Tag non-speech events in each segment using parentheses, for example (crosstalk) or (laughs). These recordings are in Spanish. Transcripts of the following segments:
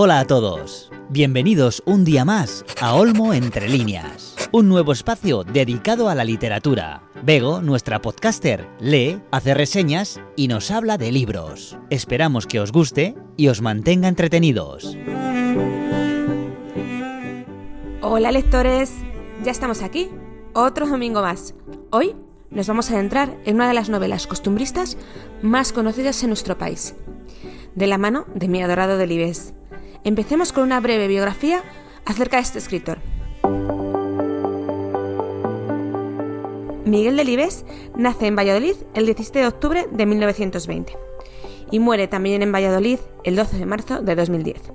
Hola a todos, bienvenidos un día más a Olmo Entre Líneas, un nuevo espacio dedicado a la literatura. Bego, nuestra podcaster, lee, hace reseñas y nos habla de libros. Esperamos que os guste y os mantenga entretenidos. Hola lectores, ya estamos aquí, otro domingo más. Hoy nos vamos a adentrar en una de las novelas costumbristas más conocidas en nuestro país, de la mano de mi adorado Delibes. Empecemos con una breve biografía acerca de este escritor. Miguel Delibes nace en Valladolid el 17 de octubre de 1920 y muere también en Valladolid el 12 de marzo de 2010.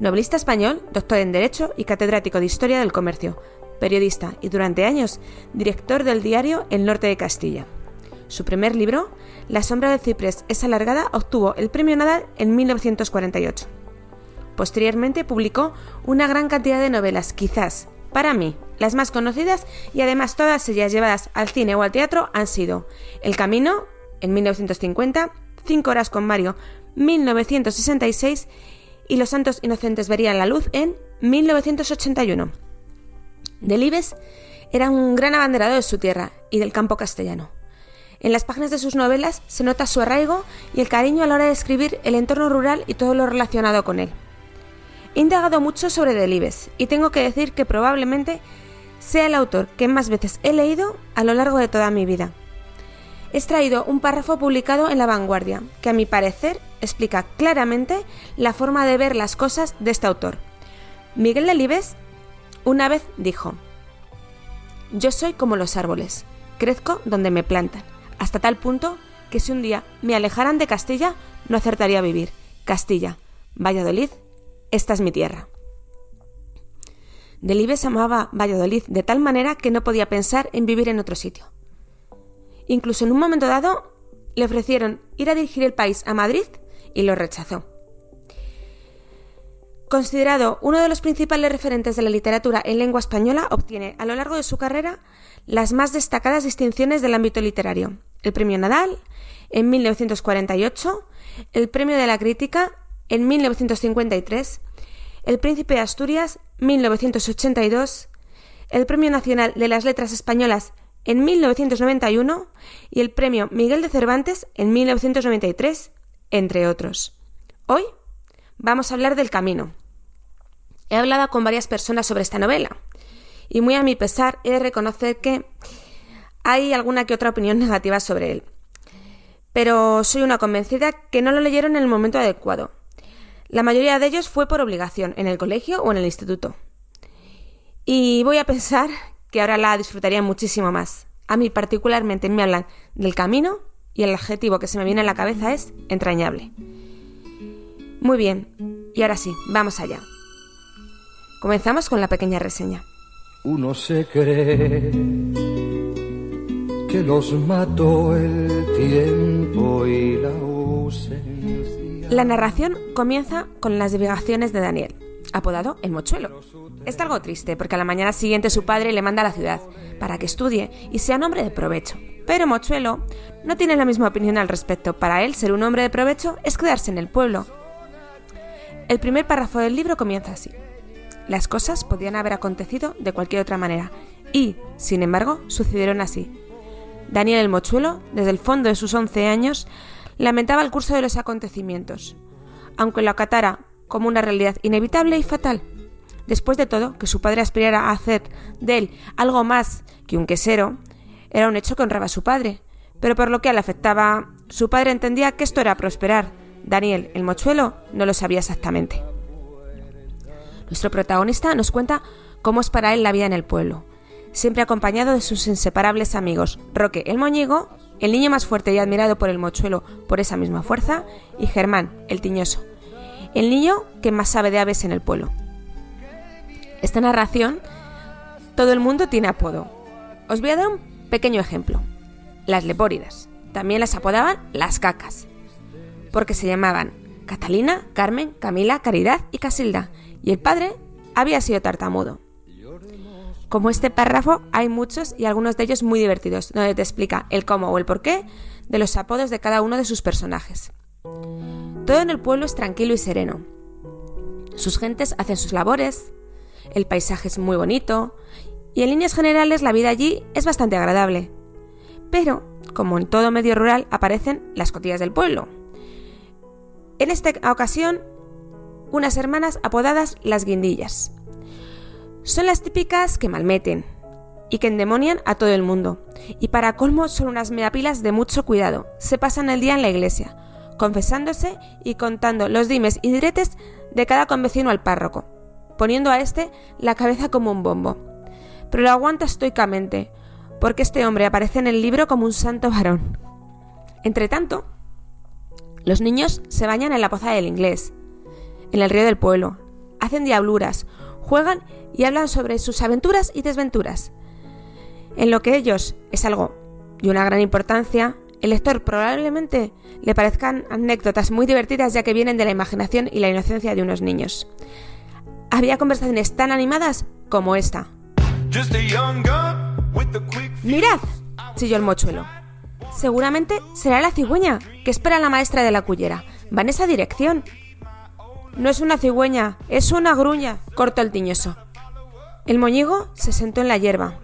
Novelista español, doctor en Derecho y catedrático de Historia del Comercio, periodista y durante años director del diario El Norte de Castilla. Su primer libro, La sombra del ciprés es alargada, obtuvo el premio Nadal en 1948. Posteriormente publicó una gran cantidad de novelas, quizás, para mí, las más conocidas y además todas ellas llevadas al cine o al teatro han sido El Camino, en 1950, Cinco horas con Mario, 1966 y Los Santos Inocentes verían la luz en 1981. Delibes era un gran abanderado de su tierra y del campo castellano. En las páginas de sus novelas se nota su arraigo y el cariño a la hora de escribir el entorno rural y todo lo relacionado con él. He indagado mucho sobre Delibes y tengo que decir que probablemente sea el autor que más veces he leído a lo largo de toda mi vida. He extraído un párrafo publicado en La Vanguardia que a mi parecer explica claramente la forma de ver las cosas de este autor. Miguel Delibes una vez dijo, Yo soy como los árboles, crezco donde me plantan, hasta tal punto que si un día me alejaran de Castilla, no acertaría a vivir. Castilla, Valladolid, esta es mi tierra. Delibes amaba Valladolid de tal manera que no podía pensar en vivir en otro sitio. Incluso en un momento dado le ofrecieron ir a dirigir el país a Madrid y lo rechazó. Considerado uno de los principales referentes de la literatura en lengua española, obtiene a lo largo de su carrera las más destacadas distinciones del ámbito literario. El Premio Nadal en 1948, el Premio de la Crítica en 1953, el Príncipe de Asturias 1982, el Premio Nacional de las Letras Españolas en 1991 y el Premio Miguel de Cervantes en 1993, entre otros. Hoy vamos a hablar del camino. He hablado con varias personas sobre esta novela y muy a mi pesar he de reconocer que hay alguna que otra opinión (laughs) negativa sobre él. Pero soy una convencida que no lo leyeron en el momento adecuado. La mayoría de ellos fue por obligación, en el colegio o en el instituto. Y voy a pensar que ahora la disfrutaría muchísimo más. A mí particularmente me hablan del camino y el adjetivo que se me viene a la cabeza es entrañable. Muy bien, y ahora sí, vamos allá. Comenzamos con la pequeña reseña. Uno se cree que los mató el tiempo y la ausencia. La narración comienza con las divagaciones de Daniel, apodado el mochuelo. Está algo triste porque a la mañana siguiente su padre le manda a la ciudad para que estudie y sea un hombre de provecho. Pero Mochuelo no tiene la misma opinión al respecto. Para él, ser un hombre de provecho es quedarse en el pueblo, el primer párrafo del libro comienza así. Las cosas podían haber acontecido de cualquier otra manera y, sin embargo, sucedieron así. Daniel el Mochuelo, desde el fondo de sus once años, lamentaba el curso de los acontecimientos, aunque lo acatara como una realidad inevitable y fatal. Después de todo, que su padre aspirara a hacer de él algo más que un quesero, era un hecho que honraba a su padre, pero por lo que él afectaba, su padre entendía que esto era prosperar, Daniel, el mochuelo, no lo sabía exactamente. Nuestro protagonista nos cuenta cómo es para él la vida en el pueblo, siempre acompañado de sus inseparables amigos, Roque el moñigo, el niño más fuerte y admirado por el mochuelo por esa misma fuerza, y Germán, el tiñoso, el niño que más sabe de aves en el pueblo. Esta narración, todo el mundo tiene apodo. Os voy a dar un pequeño ejemplo. Las lepóridas. También las apodaban las cacas porque se llamaban Catalina, Carmen, Camila, Caridad y Casilda, y el padre había sido tartamudo. Como este párrafo, hay muchos y algunos de ellos muy divertidos, donde te explica el cómo o el porqué de los apodos de cada uno de sus personajes. Todo en el pueblo es tranquilo y sereno. Sus gentes hacen sus labores, el paisaje es muy bonito y en líneas generales la vida allí es bastante agradable. Pero, como en todo medio rural, aparecen las cotillas del pueblo. En esta ocasión, unas hermanas apodadas las guindillas. Son las típicas que malmeten y que endemonian a todo el mundo. Y para colmo son unas meapilas de mucho cuidado. Se pasan el día en la iglesia, confesándose y contando los dimes y diretes de cada convecino al párroco, poniendo a este la cabeza como un bombo. Pero lo aguanta estoicamente, porque este hombre aparece en el libro como un santo varón. Entretanto, los niños se bañan en la poza del inglés, en el río del pueblo, hacen diabluras, juegan y hablan sobre sus aventuras y desventuras. En lo que ellos es algo de una gran importancia, el lector probablemente le parezcan anécdotas muy divertidas ya que vienen de la imaginación y la inocencia de unos niños. Había conversaciones tan animadas como esta. ¡Mirad! chilló el mochuelo. Seguramente será la cigüeña que espera la maestra de la cullera. Va en esa dirección. No es una cigüeña, es una gruña, cortó el tiñoso. El moñigo se sentó en la hierba,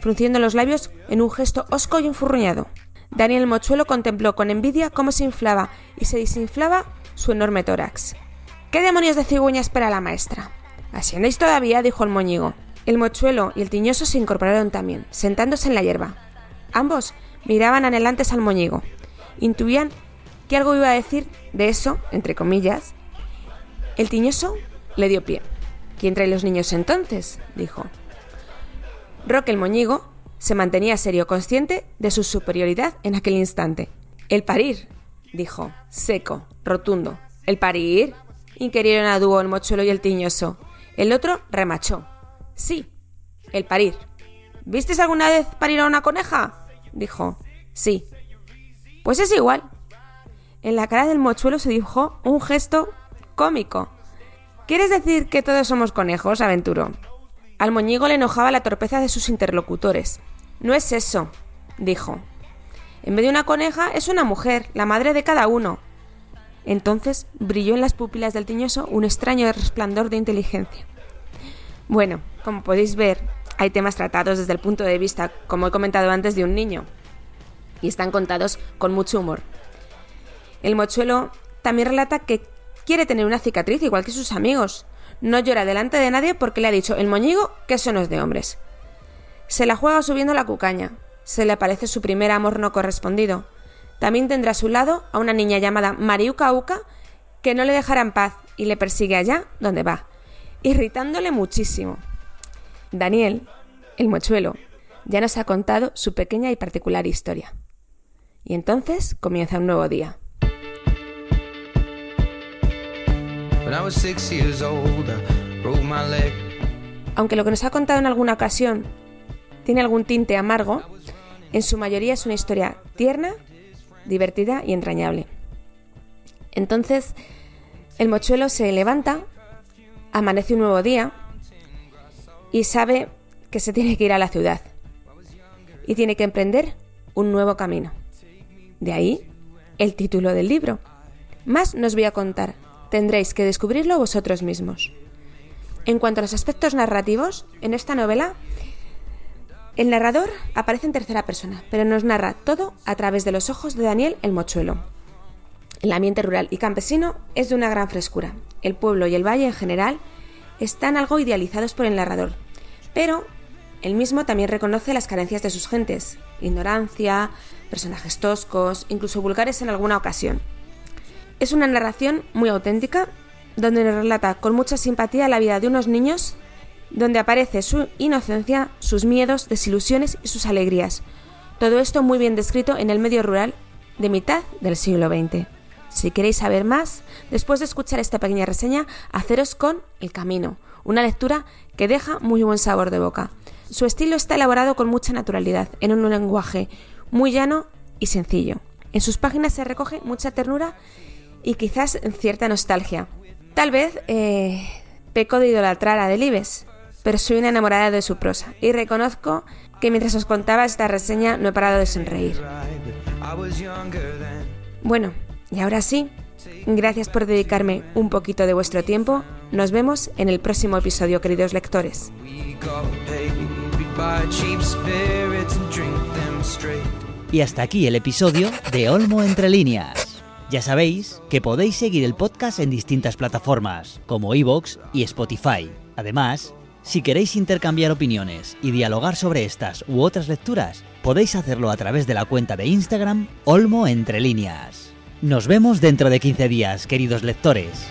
frunciendo los labios en un gesto hosco y enfurruñado. Daniel Mochuelo contempló con envidia cómo se inflaba y se desinflaba su enorme tórax. ¿Qué demonios de cigüeña espera la maestra? ¿Así andáis todavía? dijo el moñigo. El mochuelo y el tiñoso se incorporaron también, sentándose en la hierba. Ambos miraban anhelantes al moñigo. Intuían que algo iba a decir de eso, entre comillas, el tiñoso le dio pie. ¿Quién trae los niños entonces? dijo. Roque el moñigo se mantenía serio, consciente de su superioridad en aquel instante. El parir, dijo, seco, rotundo. ¿El parir? inquirieron a dúo el mochuelo y el tiñoso. El otro remachó. Sí, el parir. ¿Vistes alguna vez parir a una coneja? dijo. Sí. Pues es igual. En la cara del mochuelo se dibujó un gesto cómico. ¿Quieres decir que todos somos conejos? aventuró. Al moñigo le enojaba la torpeza de sus interlocutores. No es eso, dijo. En vez de una coneja es una mujer, la madre de cada uno. Entonces brilló en las pupilas del tiñoso un extraño resplandor de inteligencia. Bueno, como podéis ver, hay temas tratados desde el punto de vista, como he comentado antes, de un niño. Y están contados con mucho humor. El mochuelo también relata que Quiere tener una cicatriz igual que sus amigos. No llora delante de nadie porque le ha dicho el moñigo que eso no es de hombres. Se la juega subiendo la cucaña. Se le aparece su primer amor no correspondido. También tendrá a su lado a una niña llamada Mariuca Uca que no le dejará en paz y le persigue allá donde va, irritándole muchísimo. Daniel, el mochuelo, ya nos ha contado su pequeña y particular historia. Y entonces comienza un nuevo día. Aunque lo que nos ha contado en alguna ocasión tiene algún tinte amargo, en su mayoría es una historia tierna, divertida y entrañable. Entonces, el mochuelo se levanta, amanece un nuevo día y sabe que se tiene que ir a la ciudad y tiene que emprender un nuevo camino. De ahí el título del libro. Más nos voy a contar Tendréis que descubrirlo vosotros mismos. En cuanto a los aspectos narrativos, en esta novela, el narrador aparece en tercera persona, pero nos narra todo a través de los ojos de Daniel el Mochuelo. El ambiente rural y campesino es de una gran frescura. El pueblo y el valle en general están algo idealizados por el narrador, pero él mismo también reconoce las carencias de sus gentes, ignorancia, personajes toscos, incluso vulgares en alguna ocasión. Es una narración muy auténtica, donde nos relata con mucha simpatía la vida de unos niños, donde aparece su inocencia, sus miedos, desilusiones y sus alegrías. Todo esto muy bien descrito en el medio rural de mitad del siglo XX. Si queréis saber más, después de escuchar esta pequeña reseña, haceros con El Camino, una lectura que deja muy buen sabor de boca. Su estilo está elaborado con mucha naturalidad, en un lenguaje muy llano y sencillo. En sus páginas se recoge mucha ternura y quizás cierta nostalgia. Tal vez eh, peco de idolatrar a Delibes, pero soy una enamorada de su prosa y reconozco que mientras os contaba esta reseña no he parado de sonreír. Bueno, y ahora sí, gracias por dedicarme un poquito de vuestro tiempo Nos vemos en el próximo episodio, queridos lectores. Y hasta aquí el episodio de Olmo Entre Líneas. Ya sabéis que podéis seguir el podcast en distintas plataformas, como iVoox y Spotify. Además, si queréis intercambiar opiniones y dialogar sobre estas u otras lecturas, podéis hacerlo a través de la cuenta de Instagram Olmo Entre Líneas. Nos vemos dentro de 15 días, queridos lectores.